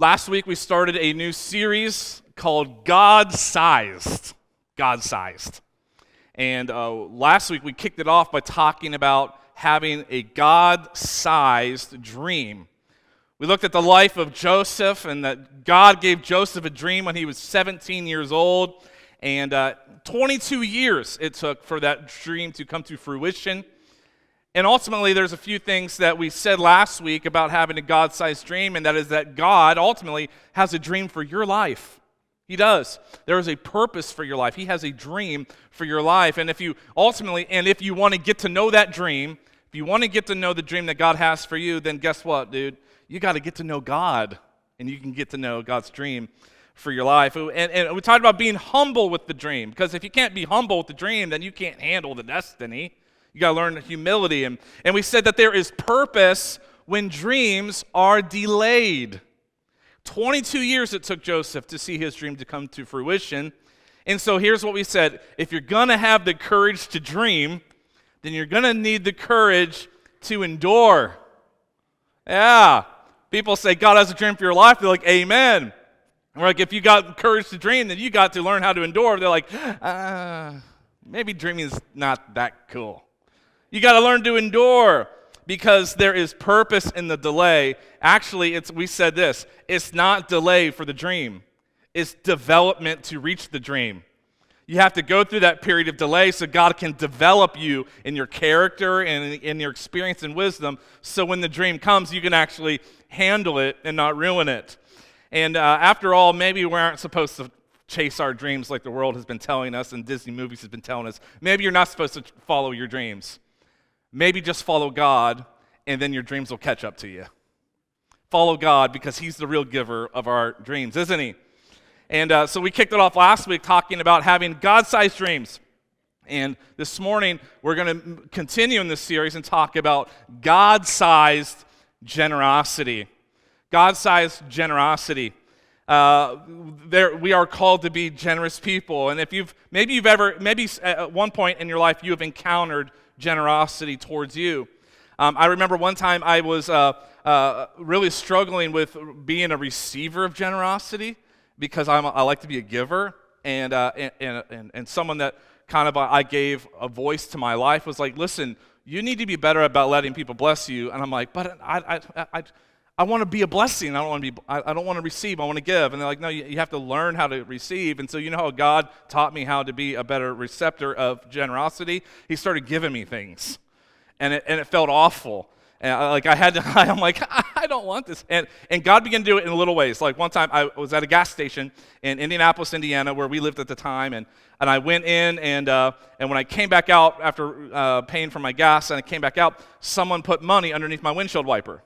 Last week we started a new series called God Sized. God Sized. And uh, last week we kicked it off by talking about having a God sized dream. We looked at the life of Joseph and that God gave Joseph a dream when he was 17 years old. And uh, 22 years it took for that dream to come to fruition. And ultimately, there's a few things that we said last week about having a God sized dream, and that is that God ultimately has a dream for your life. He does. There is a purpose for your life. He has a dream for your life. And if you ultimately, and if you want to get to know that dream, if you want to get to know the dream that God has for you, then guess what, dude? You got to get to know God, and you can get to know God's dream for your life. And, and we talked about being humble with the dream, because if you can't be humble with the dream, then you can't handle the destiny. You got to learn humility. And, and we said that there is purpose when dreams are delayed. 22 years it took Joseph to see his dream to come to fruition. And so here's what we said if you're going to have the courage to dream, then you're going to need the courage to endure. Yeah. People say God has a dream for your life. They're like, Amen. we're like, if you got the courage to dream, then you got to learn how to endure. They're like, uh, maybe dreaming is not that cool. You got to learn to endure because there is purpose in the delay. Actually, it's, we said this it's not delay for the dream, it's development to reach the dream. You have to go through that period of delay so God can develop you in your character and in your experience and wisdom so when the dream comes, you can actually handle it and not ruin it. And uh, after all, maybe we aren't supposed to chase our dreams like the world has been telling us and Disney movies has been telling us. Maybe you're not supposed to follow your dreams. Maybe just follow God, and then your dreams will catch up to you. Follow God because He's the real giver of our dreams, isn't He? And uh, so we kicked it off last week talking about having God sized dreams. And this morning, we're going to continue in this series and talk about God sized generosity. God sized generosity. Uh, there, we are called to be generous people. And if you've, maybe you've ever, maybe at one point in your life, you have encountered generosity towards you. Um, I remember one time I was uh, uh, really struggling with being a receiver of generosity because I'm, I like to be a giver. And, uh, and, and, and, someone that kind of uh, I gave a voice to my life was like, listen, you need to be better about letting people bless you. And I'm like, but I, I, I, I want to be a blessing. I don't want to be. I, don't want to receive. I want to give. And they're like, no, you, have to learn how to receive. And so you know how God taught me how to be a better receptor of generosity. He started giving me things, and it and it felt awful. And I, like I had to. I'm like, I don't want this. And and God began to do it in little ways. Like one time I was at a gas station in Indianapolis, Indiana, where we lived at the time, and and I went in and uh, and when I came back out after uh, paying for my gas, and I came back out, someone put money underneath my windshield wiper.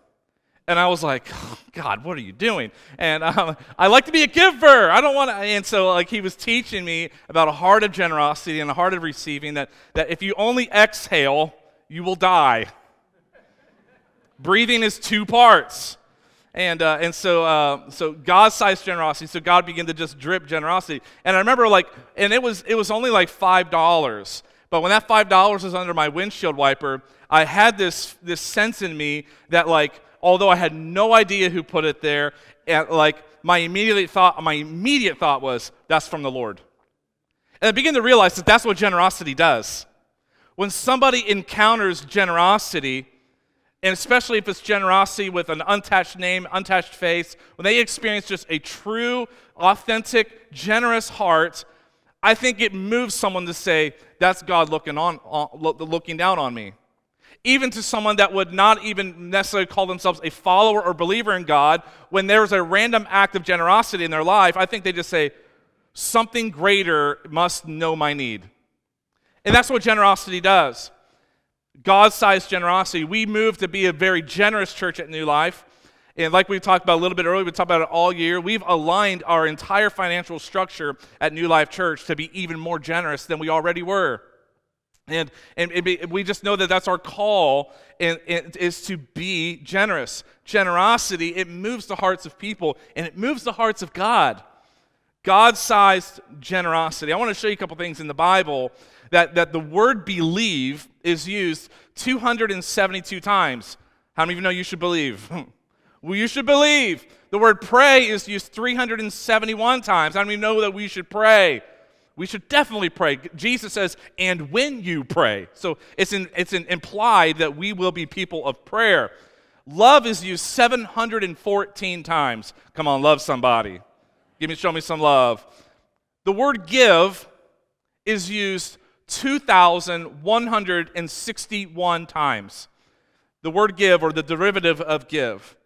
And I was like, oh, God, what are you doing? And um, I like to be a giver. I don't want to. And so, like, he was teaching me about a heart of generosity and a heart of receiving that, that if you only exhale, you will die. Breathing is two parts. And, uh, and so, uh, so God-sized generosity. So God began to just drip generosity. And I remember, like, and it was, it was only like $5. But when that $5 was under my windshield wiper, I had this, this sense in me that, like, although I had no idea who put it there, and like my immediate thought, my immediate thought was, that's from the Lord. And I began to realize that that's what generosity does. When somebody encounters generosity, and especially if it's generosity with an untouched name, untouched face, when they experience just a true, authentic, generous heart, I think it moves someone to say, "That's God looking on, looking down on me." Even to someone that would not even necessarily call themselves a follower or believer in God, when there's a random act of generosity in their life, I think they just say, something greater must know my need. And that's what generosity does. God sized generosity. We move to be a very generous church at New Life. And like we talked about a little bit earlier, we talked about it all year. We've aligned our entire financial structure at New Life Church to be even more generous than we already were. And, and we just know that that's our call and, and is to be generous. Generosity, it moves the hearts of people and it moves the hearts of God. God sized generosity. I want to show you a couple things in the Bible that, that the word believe is used 272 times. How many of you know you should believe? Well, you should believe. The word pray is used 371 times. I don't even know that we should pray. We should definitely pray. Jesus says, and when you pray. So it's, in, it's implied that we will be people of prayer. Love is used 714 times. Come on, love somebody. Give me, show me some love. The word give is used 2,161 times. The word give, or the derivative of give.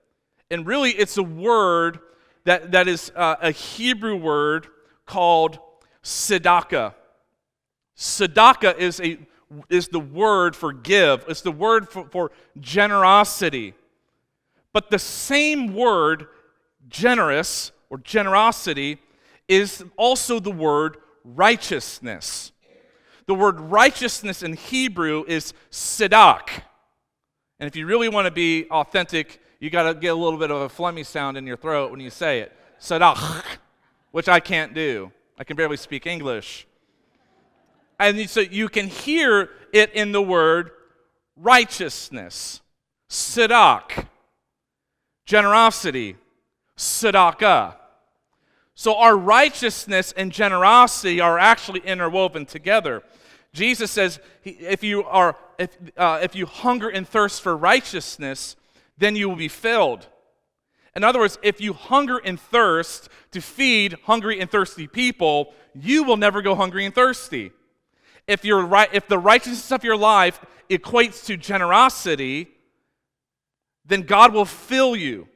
And really, it's a word that, that is uh, a Hebrew word called tzedakah. Tzedakah is, a, is the word for give, it's the word for, for generosity. But the same word, generous or generosity, is also the word righteousness. The word righteousness in Hebrew is tzedak. And if you really want to be authentic, you got to get a little bit of a phlegmy sound in your throat when you say it. Tzedak, which I can't do. I can barely speak English. And so you can hear it in the word righteousness, tzedak, generosity, tzedakah. So our righteousness and generosity are actually interwoven together. Jesus says, if you, are, if, uh, if you hunger and thirst for righteousness, then you will be filled. In other words, if you hunger and thirst to feed hungry and thirsty people, you will never go hungry and thirsty. If, you're right, if the righteousness of your life equates to generosity, then God will fill you.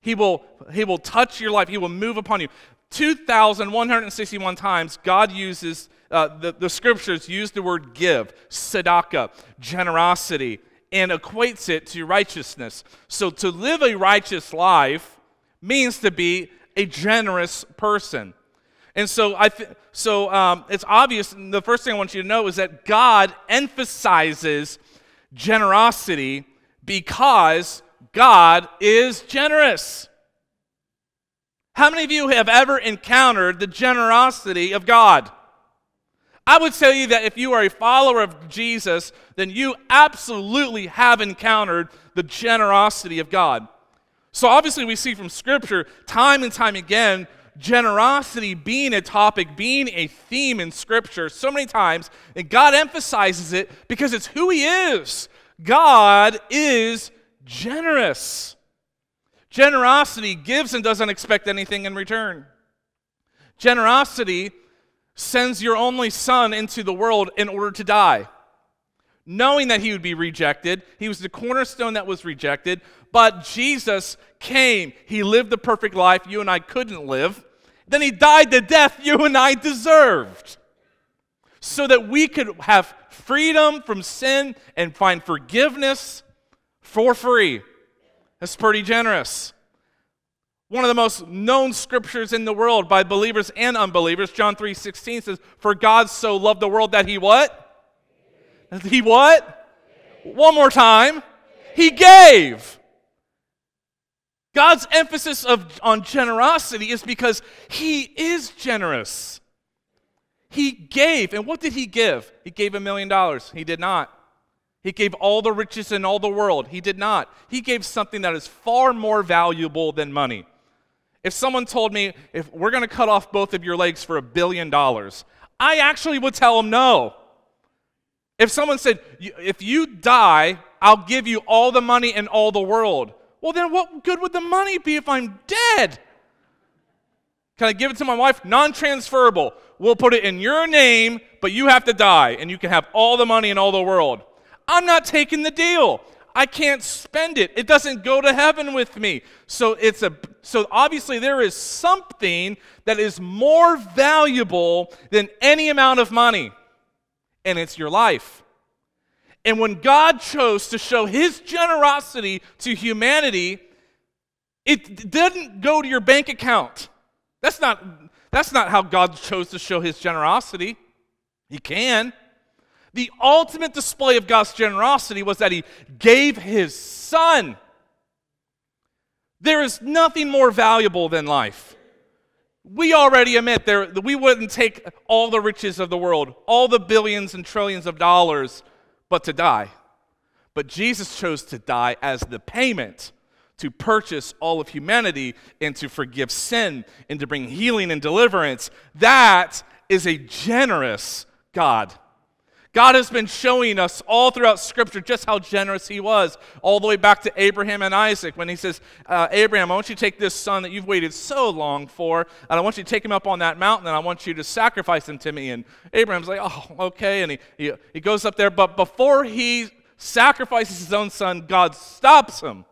He will, he will touch your life. He will move upon you. 2,161 times, God uses, uh, the, the scriptures use the word give, tzedakah, generosity, and equates it to righteousness. So to live a righteous life means to be a generous person. And so I th- so um, it's obvious. The first thing I want you to know is that God emphasizes generosity because God is generous. How many of you have ever encountered the generosity of God? I would tell you that if you are a follower of Jesus, then you absolutely have encountered the generosity of God. So, obviously, we see from Scripture time and time again generosity being a topic, being a theme in Scripture so many times, and God emphasizes it because it's who He is. God is generous. Generosity gives and doesn't expect anything in return. Generosity sends your only son into the world in order to die. Knowing that he would be rejected, he was the cornerstone that was rejected, but Jesus came. He lived the perfect life you and I couldn't live. Then he died the death you and I deserved. So that we could have freedom from sin and find forgiveness for free. That's pretty generous. One of the most known scriptures in the world by believers and unbelievers, John 3:16 says, "For God so loved the world that he what? He what? One more time. He gave. God's emphasis of, on generosity is because he is generous. He gave. And what did he give? He gave a million dollars. He did not. He gave all the riches in all the world. He did not. He gave something that is far more valuable than money. If someone told me, if we're going to cut off both of your legs for a billion dollars, I actually would tell them no. If someone said, if you die, I'll give you all the money in all the world, well, then what good would the money be if I'm dead? Can I give it to my wife? Non transferable. We'll put it in your name, but you have to die, and you can have all the money in all the world. I'm not taking the deal. I can't spend it. It doesn't go to heaven with me. So it's a so obviously there is something that is more valuable than any amount of money. And it's your life. And when God chose to show his generosity to humanity, it didn't go to your bank account. That's not that's not how God chose to show his generosity. He can. The ultimate display of God's generosity was that He gave His Son. There is nothing more valuable than life. We already admit there, we wouldn't take all the riches of the world, all the billions and trillions of dollars, but to die. But Jesus chose to die as the payment to purchase all of humanity and to forgive sin and to bring healing and deliverance. That is a generous God. God has been showing us all throughout Scripture just how generous He was, all the way back to Abraham and Isaac when He says, uh, Abraham, I want you to take this son that you've waited so long for, and I want you to take him up on that mountain, and I want you to sacrifice him to me. And Abraham's like, oh, okay. And he, he, he goes up there, but before he sacrifices his own son, God stops him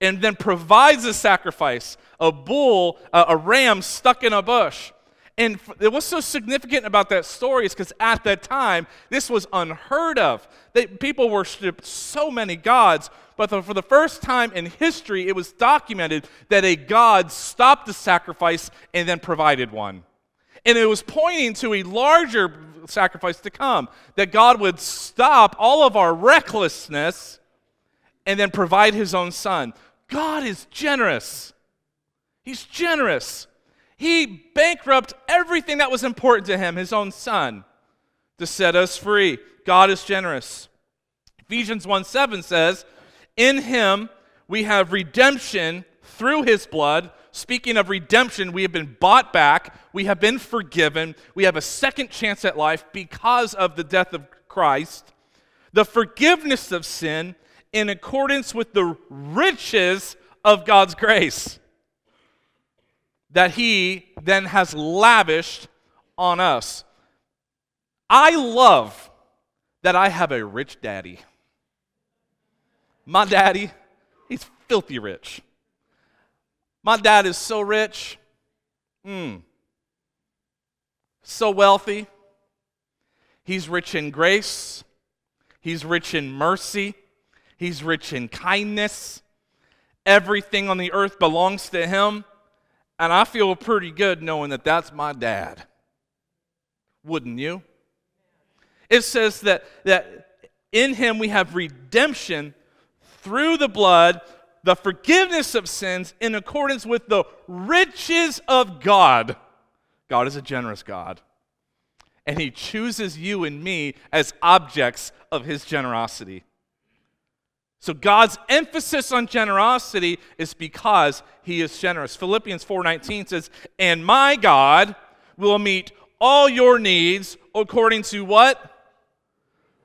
and then provides a sacrifice a bull, a ram stuck in a bush. And what's so significant about that story is because at that time, this was unheard of. They, people worshiped so many gods, but the, for the first time in history, it was documented that a god stopped the sacrifice and then provided one. And it was pointing to a larger sacrifice to come, that God would stop all of our recklessness and then provide his own son. God is generous. He's generous. He bankrupt everything that was important to him, his own son, to set us free. God is generous. Ephesians 1 7 says, In him we have redemption through his blood. Speaking of redemption, we have been bought back, we have been forgiven, we have a second chance at life because of the death of Christ. The forgiveness of sin in accordance with the riches of God's grace that He then has lavished on us. I love that I have a rich daddy. My daddy, he's filthy rich. My dad is so rich, mm, so wealthy. He's rich in grace, he's rich in mercy, he's rich in kindness. Everything on the earth belongs to him. And I feel pretty good knowing that that's my dad. Wouldn't you? It says that, that in him we have redemption through the blood, the forgiveness of sins in accordance with the riches of God. God is a generous God. And he chooses you and me as objects of his generosity. So God's emphasis on generosity is because he is generous. Philippians 4:19 says, "And my God will meet all your needs according to what?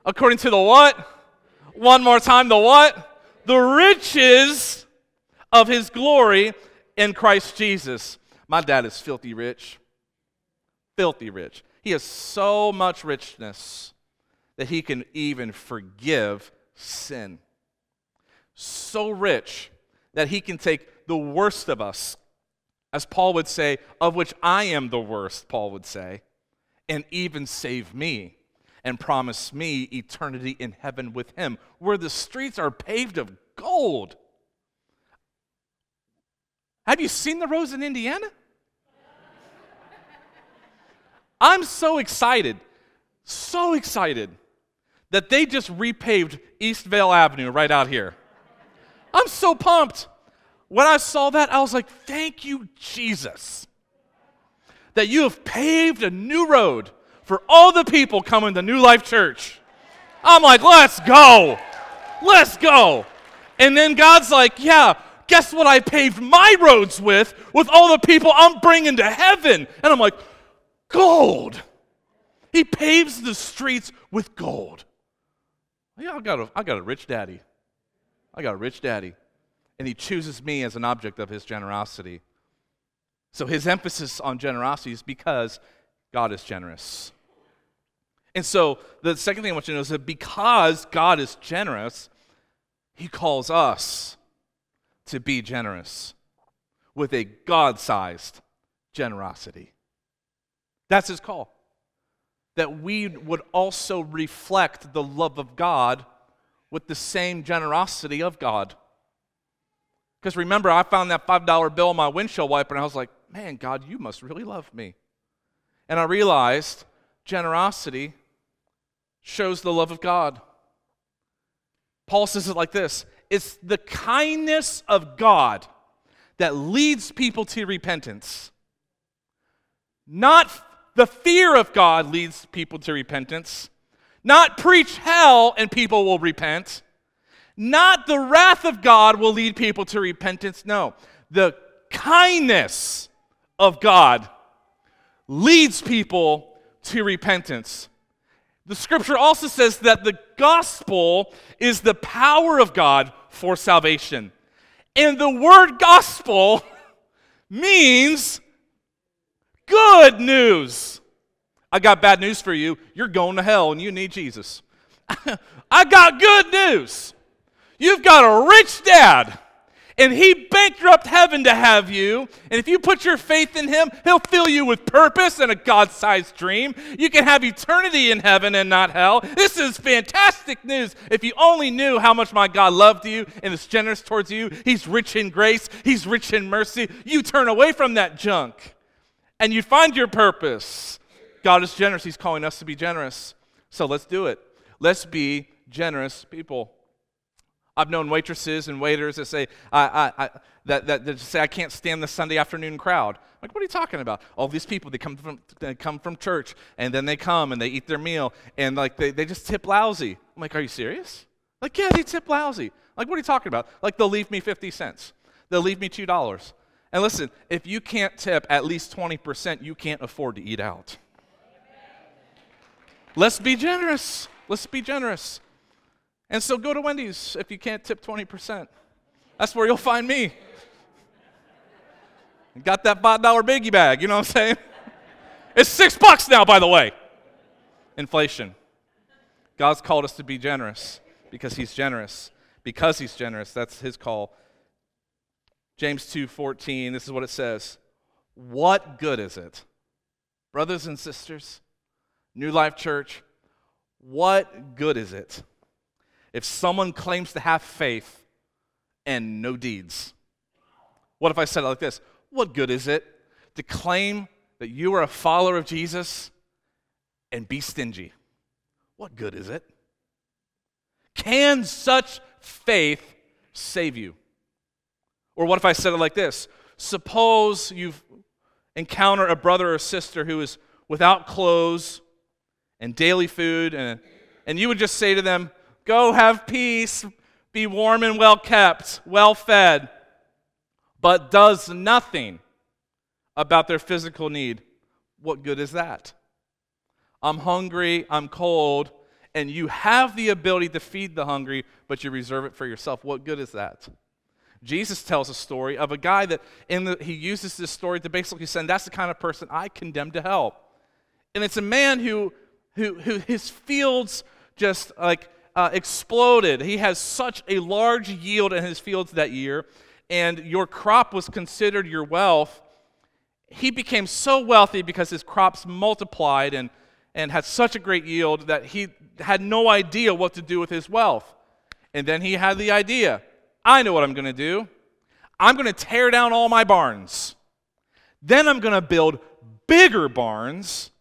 According to the what? One more time, the what? The riches of his glory in Christ Jesus." My dad is filthy rich. Filthy rich. He has so much richness that he can even forgive sin so rich that he can take the worst of us, as Paul would say, of which I am the worst, Paul would say, and even save me and promise me eternity in heaven with him, where the streets are paved of gold. Have you seen the roads in Indiana? I'm so excited, so excited that they just repaved East Vale Avenue right out here. I'm so pumped. When I saw that, I was like, thank you, Jesus, that you have paved a new road for all the people coming to New Life Church. I'm like, let's go. Let's go. And then God's like, yeah, guess what I paved my roads with, with all the people I'm bringing to heaven? And I'm like, gold. He paves the streets with gold. Yeah, I got a, I got a rich daddy. I got a rich daddy. And he chooses me as an object of his generosity. So his emphasis on generosity is because God is generous. And so the second thing I want you to know is that because God is generous, he calls us to be generous with a God sized generosity. That's his call. That we would also reflect the love of God with the same generosity of God. Because remember, I found that $5 bill on my windshield wiper and I was like, man, God, you must really love me. And I realized generosity shows the love of God. Paul says it like this it's the kindness of God that leads people to repentance. Not the fear of God leads people to repentance. Not preach hell and people will repent. Not the wrath of God will lead people to repentance. No, the kindness of God leads people to repentance. The scripture also says that the gospel is the power of God for salvation. And the word gospel means good news. I got bad news for you. You're going to hell and you need Jesus. I got good news. You've got a rich dad and he bankrupt heaven to have you. And if you put your faith in him, he'll fill you with purpose and a God sized dream. You can have eternity in heaven and not hell. This is fantastic news. If you only knew how much my God loved you and is generous towards you, he's rich in grace, he's rich in mercy. You turn away from that junk and you find your purpose. God is generous, he's calling us to be generous. So let's do it. Let's be generous people. I've known waitresses and waiters that say, I, I, I, that, that, that say, I can't stand the Sunday afternoon crowd. I'm like, what are you talking about? All these people, they come from, they come from church, and then they come and they eat their meal, and like they, they just tip lousy. I'm like, are you serious? Like, yeah, they tip lousy. Like, what are you talking about? Like, they'll leave me 50 cents. They'll leave me $2. And listen, if you can't tip at least 20%, you can't afford to eat out. Let's be generous. Let's be generous. And so go to Wendy's if you can't tip 20%. That's where you'll find me. Got that $5 biggie bag, you know what I'm saying? It's six bucks now, by the way. Inflation. God's called us to be generous because He's generous. Because He's generous, that's His call. James 2:14, this is what it says. What good is it? Brothers and sisters, New Life Church, what good is it if someone claims to have faith and no deeds? What if I said it like this? What good is it to claim that you are a follower of Jesus and be stingy? What good is it? Can such faith save you? Or what if I said it like this? Suppose you've encountered a brother or sister who is without clothes and daily food, and, and you would just say to them, Go have peace, be warm and well kept, well fed, but does nothing about their physical need, what good is that? I'm hungry, I'm cold, and you have the ability to feed the hungry, but you reserve it for yourself. What good is that? Jesus tells a story of a guy that in the, he uses this story to basically say, that's the kind of person I condemn to hell. And it's a man who, who, who his fields just like uh, exploded. He has such a large yield in his fields that year, and your crop was considered your wealth. He became so wealthy because his crops multiplied and, and had such a great yield that he had no idea what to do with his wealth. And then he had the idea I know what I'm going to do. I'm going to tear down all my barns. Then I'm going to build bigger barns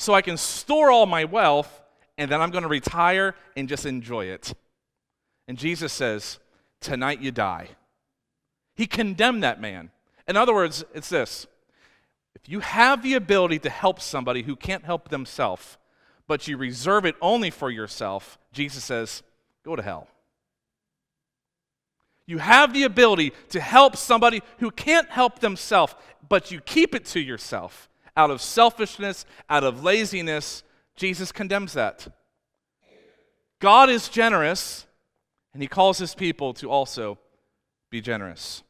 so I can store all my wealth and then I'm going to retire and just enjoy it. And Jesus says, Tonight you die. He condemned that man. In other words, it's this if you have the ability to help somebody who can't help themselves, but you reserve it only for yourself, Jesus says, Go to hell. You have the ability to help somebody who can't help themselves, but you keep it to yourself out of selfishness, out of laziness, Jesus condemns that. God is generous, and he calls his people to also be generous.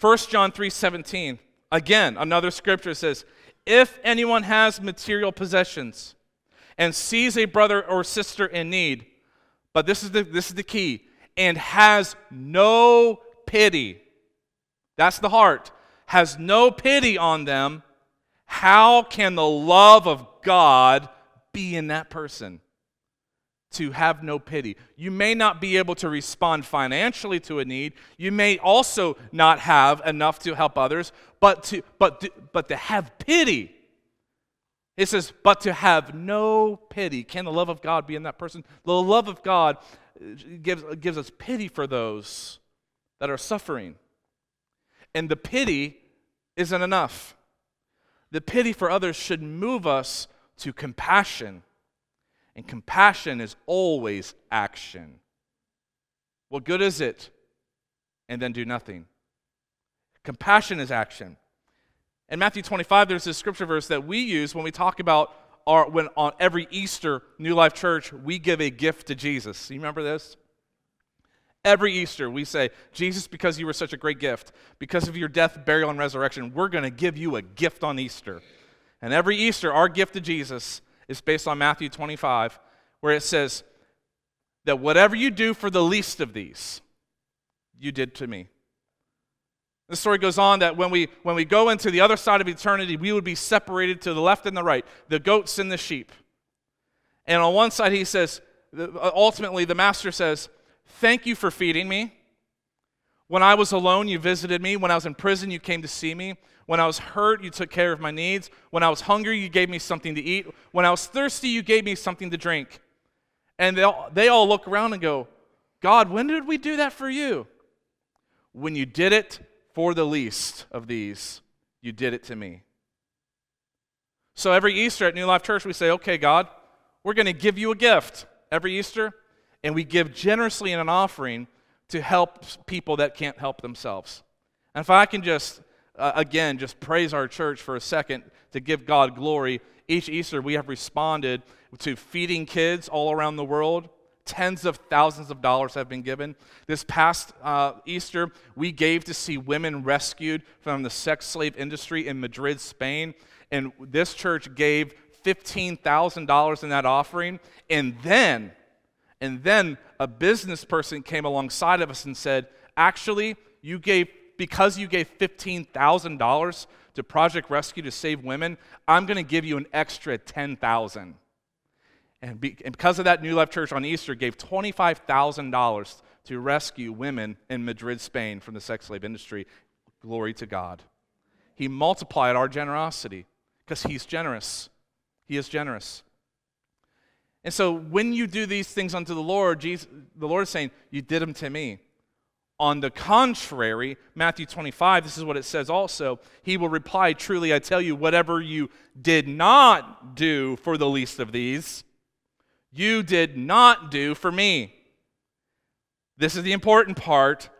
1 John 3:17 again another scripture says if anyone has material possessions and sees a brother or sister in need but this is the this is the key and has no pity that's the heart has no pity on them how can the love of God be in that person? To have no pity. You may not be able to respond financially to a need. You may also not have enough to help others, but to, but to, but to have pity. It says, but to have no pity. Can the love of God be in that person? The love of God gives, gives us pity for those that are suffering. And the pity isn't enough the pity for others should move us to compassion. And compassion is always action. What good is it? And then do nothing. Compassion is action. In Matthew 25, there's this scripture verse that we use when we talk about our, when on every Easter, New Life Church, we give a gift to Jesus. You remember this? Every Easter, we say, Jesus, because you were such a great gift, because of your death, burial, and resurrection, we're going to give you a gift on Easter. And every Easter, our gift to Jesus is based on Matthew 25, where it says that whatever you do for the least of these, you did to me. The story goes on that when we, when we go into the other side of eternity, we would be separated to the left and the right, the goats and the sheep. And on one side, he says, ultimately, the master says, Thank you for feeding me. When I was alone, you visited me. When I was in prison, you came to see me. When I was hurt, you took care of my needs. When I was hungry, you gave me something to eat. When I was thirsty, you gave me something to drink. And they all, they all look around and go, God, when did we do that for you? When you did it for the least of these, you did it to me. So every Easter at New Life Church, we say, okay, God, we're going to give you a gift every Easter and we give generously in an offering to help people that can't help themselves. And if I can just, uh, again, just praise our church for a second to give God glory, each Easter we have responded to feeding kids all around the world. Tens of thousands of dollars have been given. This past uh, Easter, we gave to see women rescued from the sex slave industry in Madrid, Spain. And this church gave $15,000 in that offering. And then and then a business person came alongside of us and said, Actually, you gave, because you gave $15,000 to Project Rescue to save women, I'm going to give you an extra 10000 and, be, and because of that, New Life Church on Easter gave $25,000 to rescue women in Madrid, Spain from the sex slave industry. Glory to God. He multiplied our generosity because He's generous. He is generous. And so when you do these things unto the Lord, Jesus, the Lord is saying, You did them to me. On the contrary, Matthew 25, this is what it says also. He will reply, Truly, I tell you, whatever you did not do for the least of these, you did not do for me. This is the important part.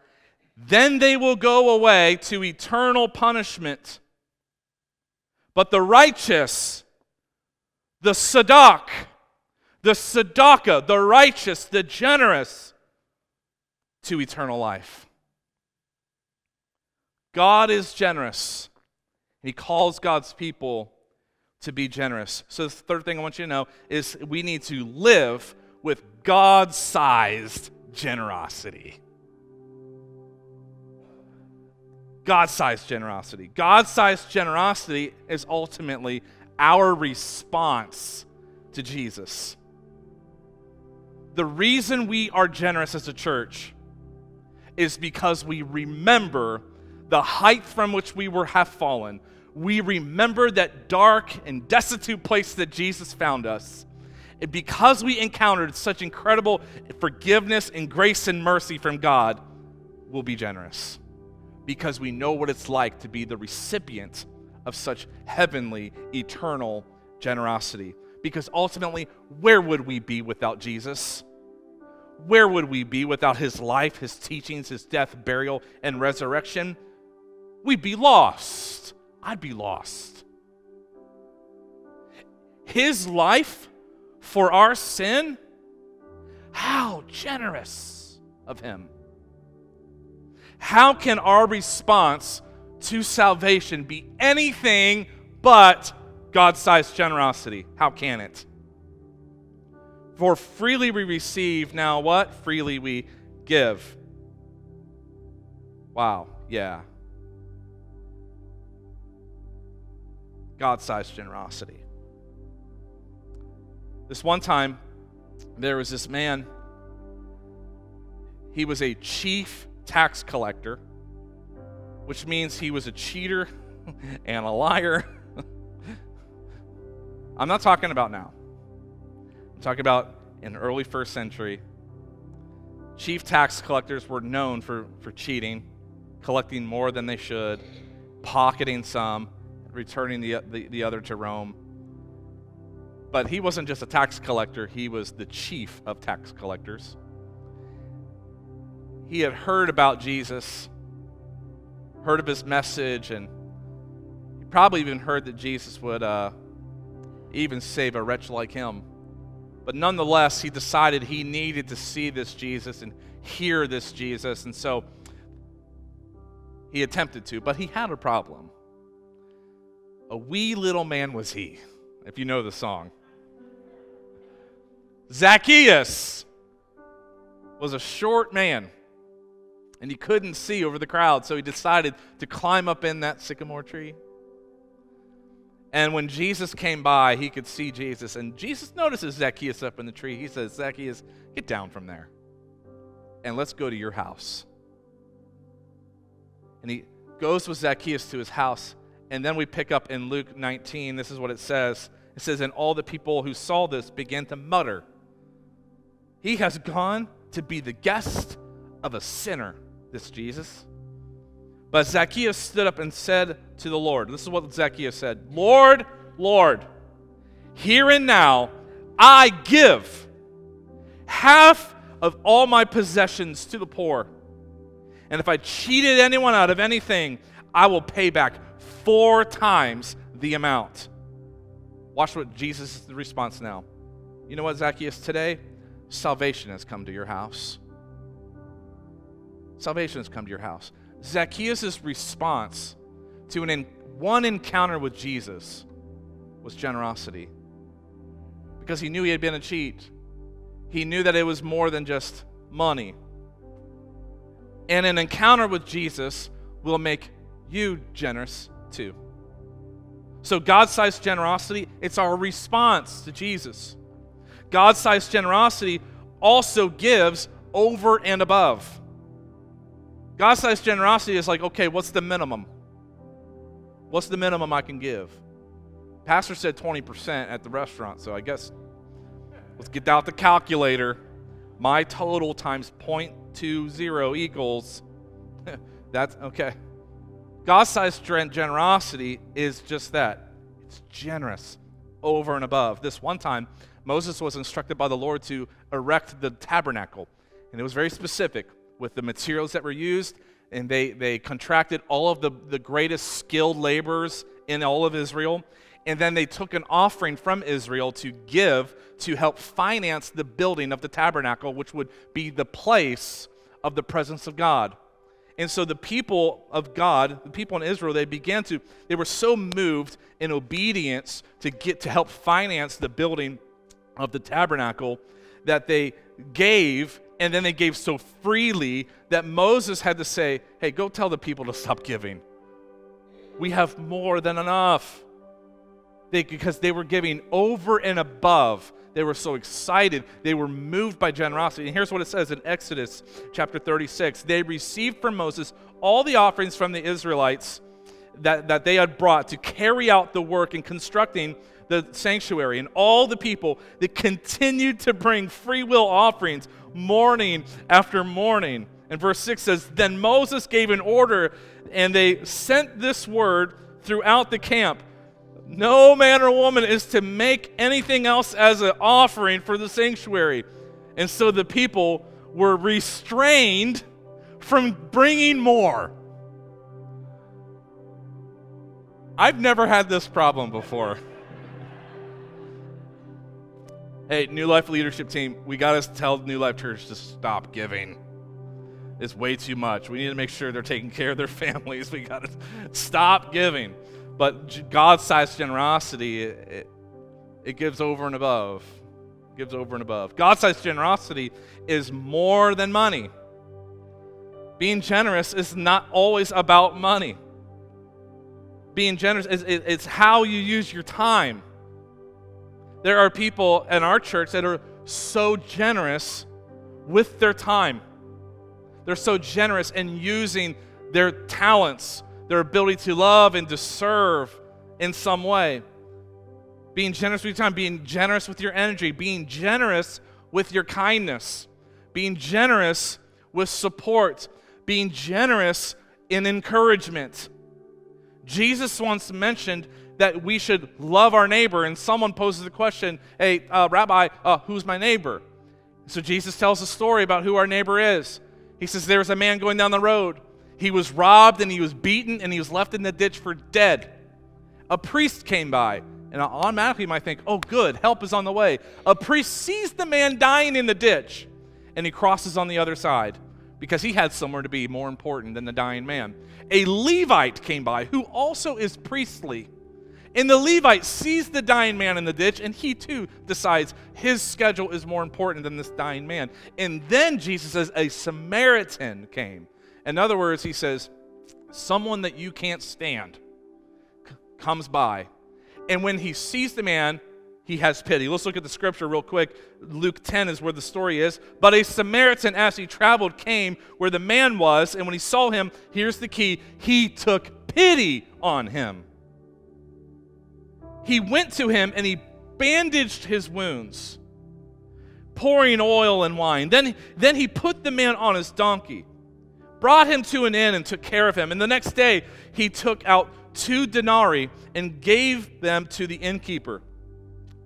Then they will go away to eternal punishment. But the righteous, the tzedak, the tzedakah, the righteous, the generous, to eternal life. God is generous. He calls God's people to be generous. So, the third thing I want you to know is we need to live with God sized generosity. God sized generosity. God sized generosity is ultimately our response to Jesus the reason we are generous as a church is because we remember the height from which we were have fallen. We remember that dark and destitute place that Jesus found us. And because we encountered such incredible forgiveness and grace and mercy from God, we'll be generous. Because we know what it's like to be the recipient of such heavenly, eternal generosity. Because ultimately, where would we be without Jesus? Where would we be without his life, his teachings, his death, burial, and resurrection? We'd be lost. I'd be lost. His life for our sin? How generous of him. How can our response to salvation be anything but God sized generosity. How can it? For freely we receive, now what? Freely we give. Wow, yeah. God sized generosity. This one time, there was this man, he was a chief tax collector, which means he was a cheater and a liar I'm not talking about now. I'm talking about in early first century. Chief tax collectors were known for, for cheating, collecting more than they should, pocketing some, returning the, the, the other to Rome. But he wasn't just a tax collector, he was the chief of tax collectors. He had heard about Jesus, heard of his message, and he probably even heard that Jesus would uh, even save a wretch like him. But nonetheless, he decided he needed to see this Jesus and hear this Jesus. And so he attempted to, but he had a problem. A wee little man was he, if you know the song. Zacchaeus was a short man, and he couldn't see over the crowd, so he decided to climb up in that sycamore tree. And when Jesus came by, he could see Jesus, and Jesus notices Zacchaeus up in the tree. He says, Zacchaeus, get down from there, and let's go to your house. And he goes with Zacchaeus to his house. And then we pick up in Luke 19. This is what it says. It says, And all the people who saw this began to mutter, He has gone to be the guest of a sinner, this Jesus. But Zacchaeus stood up and said to the Lord, This is what Zacchaeus said Lord, Lord, here and now I give half of all my possessions to the poor. And if I cheated anyone out of anything, I will pay back four times the amount. Watch what Jesus' response now. You know what, Zacchaeus, today? Salvation has come to your house. Salvation has come to your house. Zacchaeus' response to an in, one encounter with Jesus was generosity. Because he knew he had been a cheat. He knew that it was more than just money. And an encounter with Jesus will make you generous too. So, God sized generosity, it's our response to Jesus. God sized generosity also gives over and above. God sized generosity is like, okay, what's the minimum? What's the minimum I can give? Pastor said 20% at the restaurant, so I guess let's get out the calculator. My total times 0.20 equals, that's okay. God sized generosity is just that it's generous over and above. This one time, Moses was instructed by the Lord to erect the tabernacle, and it was very specific with the materials that were used, and they, they contracted all of the, the greatest skilled laborers in all of Israel. And then they took an offering from Israel to give to help finance the building of the tabernacle, which would be the place of the presence of God. And so the people of God, the people in Israel, they began to, they were so moved in obedience to get to help finance the building of the tabernacle that they gave, and then they gave so freely that Moses had to say, Hey, go tell the people to stop giving. We have more than enough. They, because they were giving over and above they were so excited. They were moved by generosity. And here's what it says in Exodus chapter 36 They received from Moses all the offerings from the Israelites that, that they had brought to carry out the work in constructing the sanctuary. And all the people that continued to bring free will offerings morning after morning. And verse 6 says, Then Moses gave an order, and they sent this word throughout the camp no man or woman is to make anything else as an offering for the sanctuary. And so the people were restrained from bringing more. I've never had this problem before. Hey, New Life leadership team, we got to tell New Life Church to stop giving. It's way too much. We need to make sure they're taking care of their families. We got to stop giving. But God's sized generosity, it, it, gives over and above. It gives over and above. God sized generosity is more than money. Being generous is not always about money. Being generous is it, it's how you use your time. There are people in our church that are so generous with their time. They're so generous in using their talents, their ability to love and to serve in some way. Being generous with your time, being generous with your energy, being generous with your kindness, being generous with support, being generous in encouragement. Jesus once mentioned that we should love our neighbor, and someone poses the question, Hey, uh, Rabbi, uh, who's my neighbor? So Jesus tells a story about who our neighbor is. He says, There was a man going down the road. He was robbed and he was beaten and he was left in the ditch for dead. A priest came by, and automatically you might think, Oh, good, help is on the way. A priest sees the man dying in the ditch and he crosses on the other side because he had somewhere to be more important than the dying man. A Levite came by who also is priestly. And the Levite sees the dying man in the ditch, and he too decides his schedule is more important than this dying man. And then Jesus says, A Samaritan came. In other words, he says, Someone that you can't stand c- comes by. And when he sees the man, he has pity. Let's look at the scripture real quick. Luke 10 is where the story is. But a Samaritan, as he traveled, came where the man was, and when he saw him, here's the key he took pity on him. He went to him and he bandaged his wounds, pouring oil and wine. Then, then he put the man on his donkey, brought him to an inn, and took care of him. And the next day, he took out two denarii and gave them to the innkeeper.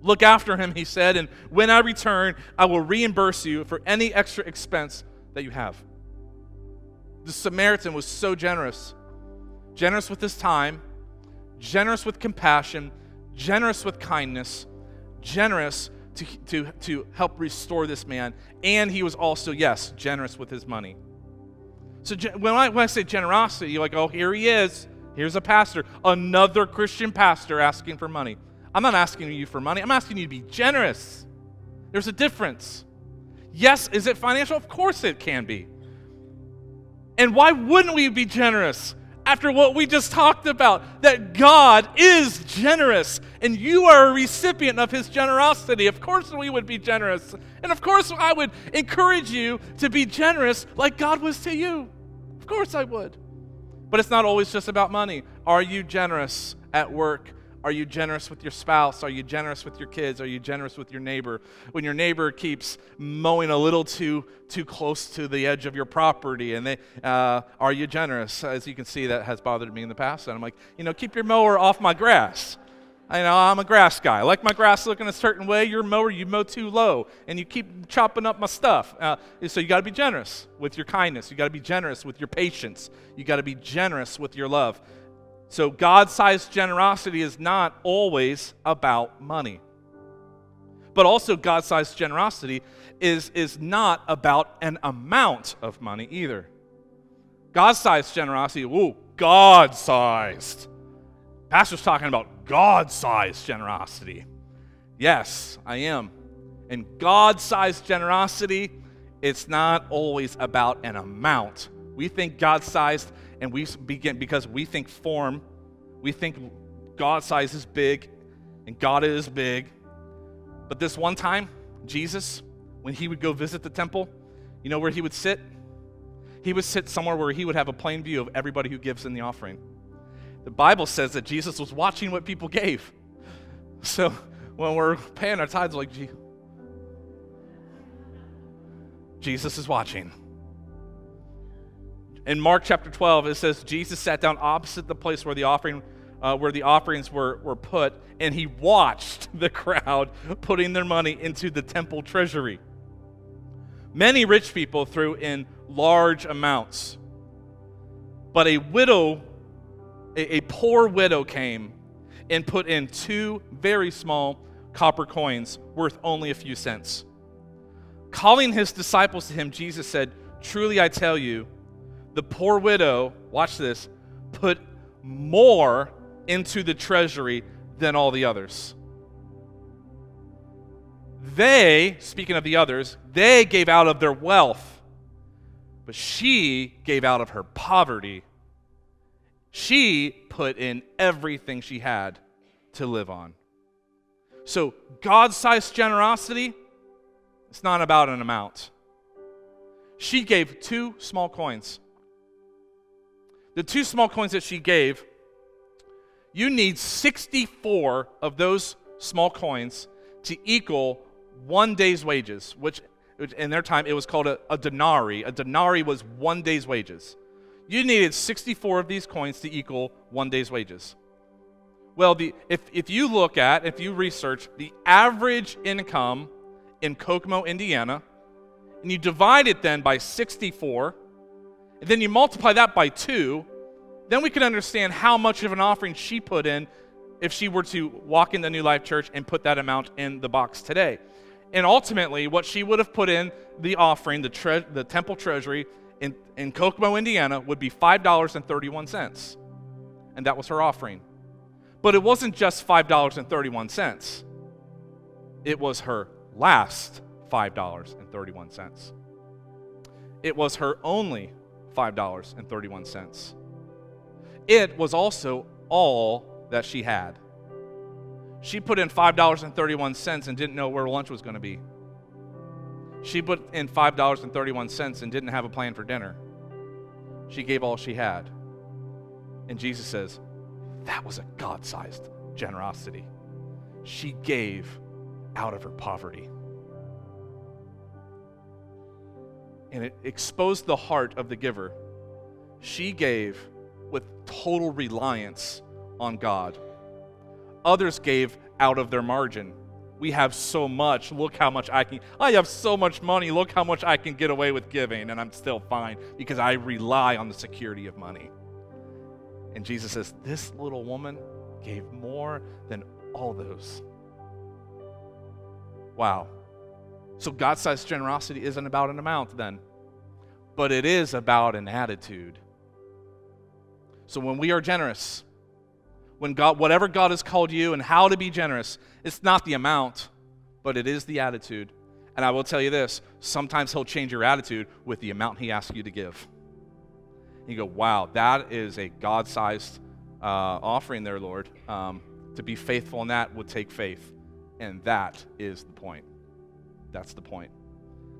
Look after him, he said, and when I return, I will reimburse you for any extra expense that you have. The Samaritan was so generous generous with his time, generous with compassion, generous with kindness, generous to, to, to help restore this man, and he was also, yes, generous with his money. So when I, when I say generosity, you're like, oh, here he is. Here's a pastor, another Christian pastor asking for money. I'm not asking you for money. I'm asking you to be generous. There's a difference. Yes, is it financial? Of course it can be. And why wouldn't we be generous after what we just talked about? That God is generous and you are a recipient of his generosity. Of course we would be generous. And of course I would encourage you to be generous like God was to you. Of course I would. But it's not always just about money. Are you generous at work? Are you generous with your spouse? Are you generous with your kids? Are you generous with your neighbor? When your neighbor keeps mowing a little too too close to the edge of your property, and they uh, are you generous? As you can see, that has bothered me in the past, and I'm like, you know, keep your mower off my grass. I know I'm a grass guy. I like my grass looking a certain way. Your mower, you mow too low, and you keep chopping up my stuff. Uh, so you got to be generous with your kindness. You got to be generous with your patience. You got to be generous with your love. So, God sized generosity is not always about money. But also, God sized generosity is, is not about an amount of money either. God sized generosity, ooh, God sized. Pastor's talking about God sized generosity. Yes, I am. And God sized generosity, it's not always about an amount. We think God sized and we begin because we think form, we think God size is big and God is big. But this one time, Jesus, when he would go visit the temple, you know where he would sit? He would sit somewhere where he would have a plain view of everybody who gives in the offering. The Bible says that Jesus was watching what people gave. So when we're paying our tithes, like, Jesus is watching in Mark chapter 12, it says Jesus sat down opposite the place where the offering uh, where the offerings were, were put, and he watched the crowd putting their money into the temple treasury. Many rich people threw in large amounts, but a widow, a, a poor widow came and put in two very small copper coins worth only a few cents. Calling his disciples to him, Jesus said, Truly I tell you, the poor widow, watch this, put more into the treasury than all the others. They, speaking of the others, they gave out of their wealth, but she gave out of her poverty. She put in everything she had to live on. So, God sized generosity, it's not about an amount. She gave two small coins the two small coins that she gave, you need 64 of those small coins to equal one day's wages, which in their time it was called a, a denarii. A denarii was one day's wages. You needed 64 of these coins to equal one day's wages. Well, the, if, if you look at, if you research the average income in Kokomo, Indiana, and you divide it then by 64, and then you multiply that by two, then we can understand how much of an offering she put in if she were to walk in the New Life Church and put that amount in the box today. And ultimately, what she would have put in the offering, the, tre- the temple treasury in, in Kokomo, Indiana, would be $5.31. And that was her offering. But it wasn't just $5.31, it was her last $5.31. It was her only $5.31. It was also all that she had. She put in $5.31 and didn't know where lunch was going to be. She put in $5.31 and didn't have a plan for dinner. She gave all she had. And Jesus says, that was a God sized generosity. She gave out of her poverty. And it exposed the heart of the giver. She gave with total reliance on God. Others gave out of their margin. We have so much. Look how much I can. I have so much money. Look how much I can get away with giving, and I'm still fine because I rely on the security of money. And Jesus says, This little woman gave more than all those. Wow. So God sized generosity isn't about an amount then, but it is about an attitude. So when we are generous, when God, whatever God has called you and how to be generous, it's not the amount, but it is the attitude. And I will tell you this sometimes He'll change your attitude with the amount He asks you to give. You go, wow, that is a God sized uh, offering there, Lord. Um, to be faithful in that would take faith. And that is the point. That's the point.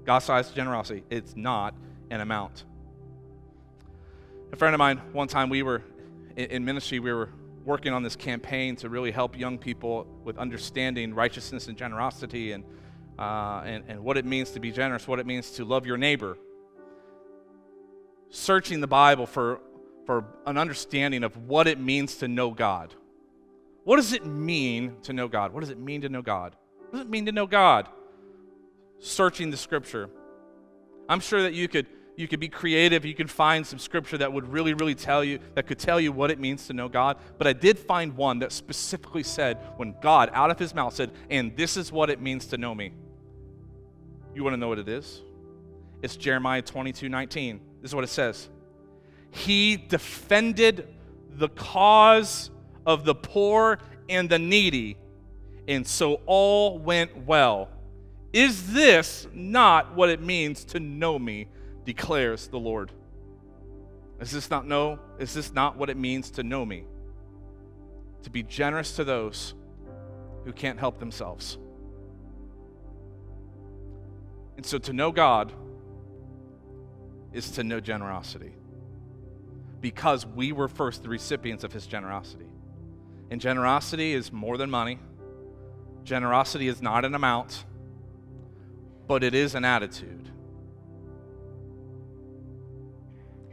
God sized generosity, it's not an amount. A friend of mine, one time we were in ministry, we were working on this campaign to really help young people with understanding righteousness and generosity and, uh, and, and what it means to be generous, what it means to love your neighbor. Searching the Bible for, for an understanding of what it means to know God. What does it mean to know God? What does it mean to know God? What does it mean to know God? Searching the scripture. I'm sure that you could you could be creative. You could find some scripture that would really, really tell you, that could tell you what it means to know God. But I did find one that specifically said, when God, out of his mouth, said, and this is what it means to know me. You want to know what it is? It's Jeremiah 22 19. This is what it says He defended the cause of the poor and the needy, and so all went well. Is this not what it means to know me? declares the Lord. Is this not know? Is this not what it means to know me? To be generous to those who can't help themselves. And so to know God is to know generosity. Because we were first the recipients of his generosity. And generosity is more than money. Generosity is not an amount, but it is an attitude.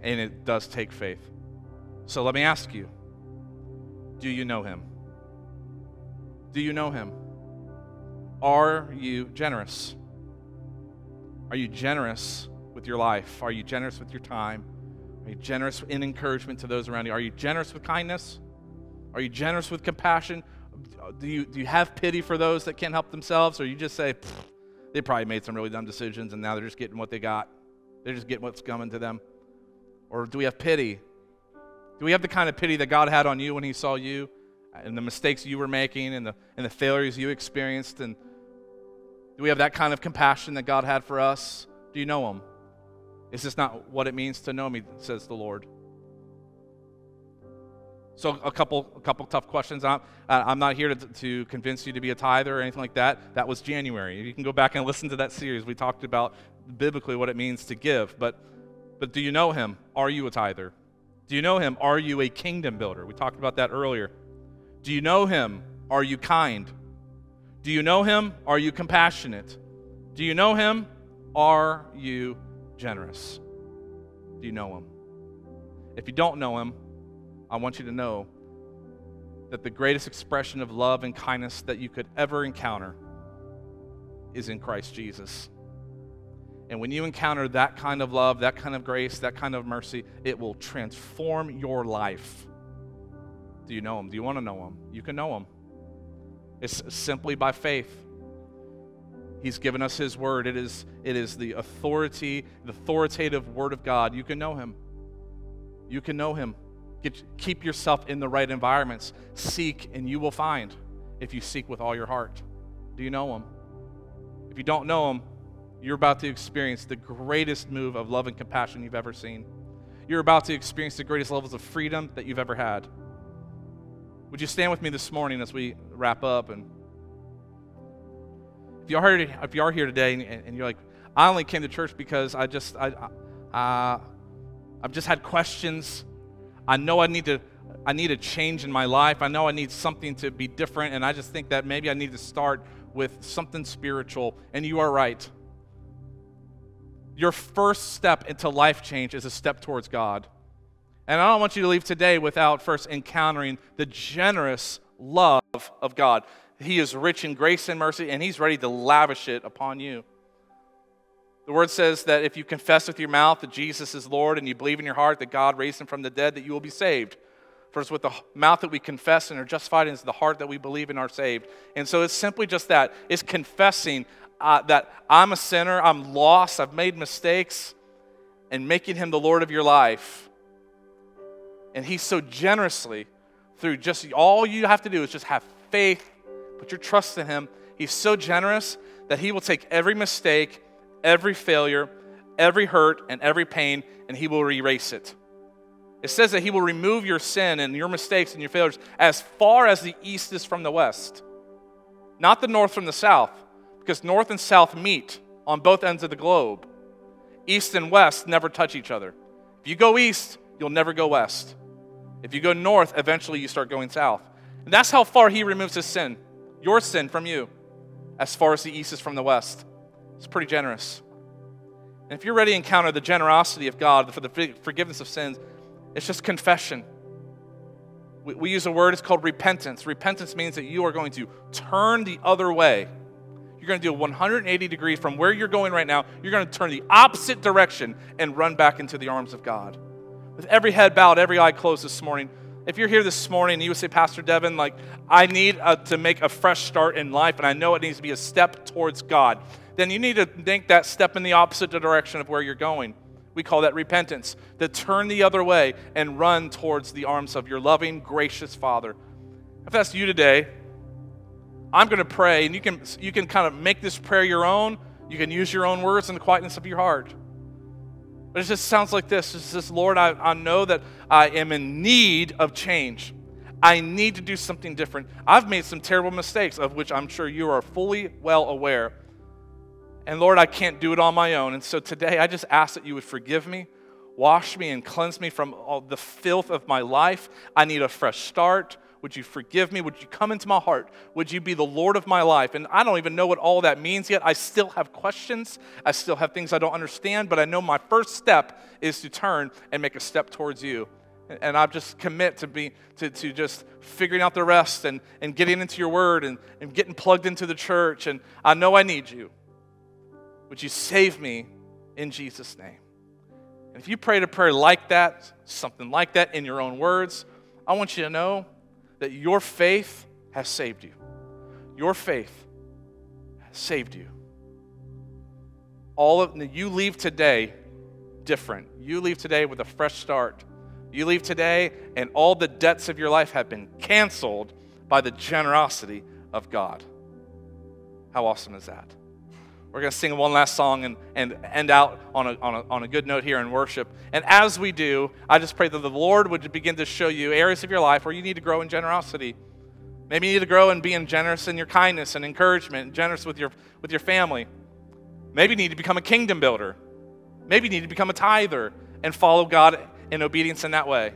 and it does take faith. So let me ask you do you know him? Do you know him? Are you generous? Are you generous with your life? Are you generous with your time? Are you generous in encouragement to those around you? Are you generous with kindness? Are you generous with compassion? Do you, do you have pity for those that can't help themselves? Or you just say, they probably made some really dumb decisions and now they're just getting what they got? They're just getting what's coming to them. Or do we have pity? Do we have the kind of pity that God had on you when He saw you and the mistakes you were making and the, and the failures you experienced? And do we have that kind of compassion that God had for us? Do you know Him? Is this not what it means to know me, says the Lord? So a couple, a couple tough questions. I'm, uh, I'm not here to, to convince you to be a tither or anything like that. That was January. You can go back and listen to that series. We talked about biblically what it means to give. But but do you know him? Are you a tither? Do you know him? Are you a kingdom builder? We talked about that earlier. Do you know him? Are you kind? Do you know him? Are you compassionate? Do you know him? Are you generous? Do you know him? If you don't know him, I want you to know that the greatest expression of love and kindness that you could ever encounter is in Christ Jesus. And when you encounter that kind of love, that kind of grace, that kind of mercy, it will transform your life. Do you know Him? Do you want to know Him? You can know Him. It's simply by faith. He's given us His Word. It is, it is the authority, the authoritative Word of God. You can know Him. You can know Him. Get, keep yourself in the right environments. Seek, and you will find if you seek with all your heart. Do you know Him? If you don't know Him, you're about to experience the greatest move of love and compassion you've ever seen. You're about to experience the greatest levels of freedom that you've ever had. Would you stand with me this morning as we wrap up? And if you are here, if you are here today and, and you're like, I only came to church because I just I, uh, I've just had questions. I know I need to I need a change in my life. I know I need something to be different, and I just think that maybe I need to start with something spiritual. And you are right. Your first step into life change is a step towards God. And I don't want you to leave today without first encountering the generous love of God. He is rich in grace and mercy, and He's ready to lavish it upon you. The word says that if you confess with your mouth that Jesus is Lord and you believe in your heart that God raised him from the dead, that you will be saved. For it's with the mouth that we confess and are justified, and it's the heart that we believe and are saved. And so it's simply just that it's confessing uh, that I'm a sinner, I'm lost, I've made mistakes, and making Him the Lord of your life. And He so generously, through just all you have to do is just have faith, put your trust in Him. He's so generous that He will take every mistake, every failure, every hurt, and every pain, and He will erase it. It says that He will remove your sin and your mistakes and your failures as far as the east is from the west, not the north from the south because north and south meet on both ends of the globe. East and west never touch each other. If you go east, you'll never go west. If you go north, eventually you start going south. And that's how far he removes his sin, your sin from you, as far as the east is from the west. It's pretty generous. And if you're ready to encounter the generosity of God for the forgiveness of sins, it's just confession. We, we use a word, it's called repentance. Repentance means that you are going to turn the other way you're going to do a 180 degree from where you're going right now. You're going to turn the opposite direction and run back into the arms of God. With every head bowed, every eye closed this morning. If you're here this morning and you would say, Pastor Devin, like, I need uh, to make a fresh start in life and I know it needs to be a step towards God, then you need to make that step in the opposite direction of where you're going. We call that repentance. To turn the other way and run towards the arms of your loving, gracious Father. If that's you today, I'm going to pray, and you can, you can kind of make this prayer your own. You can use your own words in the quietness of your heart. But it just sounds like this. It says, Lord, I, I know that I am in need of change. I need to do something different. I've made some terrible mistakes, of which I'm sure you are fully well aware. And Lord, I can't do it on my own. And so today, I just ask that you would forgive me, wash me, and cleanse me from all the filth of my life. I need a fresh start. Would you forgive me? Would you come into my heart? Would you be the Lord of my life? And I don't even know what all that means yet. I still have questions. I still have things I don't understand, but I know my first step is to turn and make a step towards you. And I just commit to be to, to just figuring out the rest and, and getting into your word and, and getting plugged into the church. And I know I need you. Would you save me in Jesus' name? And if you prayed a prayer like that, something like that in your own words, I want you to know that your faith has saved you. Your faith has saved you. All of you leave today different. You leave today with a fresh start. You leave today and all the debts of your life have been canceled by the generosity of God. How awesome is that? We're going to sing one last song and, and end out on a, on, a, on a good note here in worship. And as we do, I just pray that the Lord would begin to show you areas of your life where you need to grow in generosity. Maybe you need to grow in being generous in your kindness and encouragement, and generous with your, with your family. Maybe you need to become a kingdom builder. Maybe you need to become a tither and follow God in obedience in that way.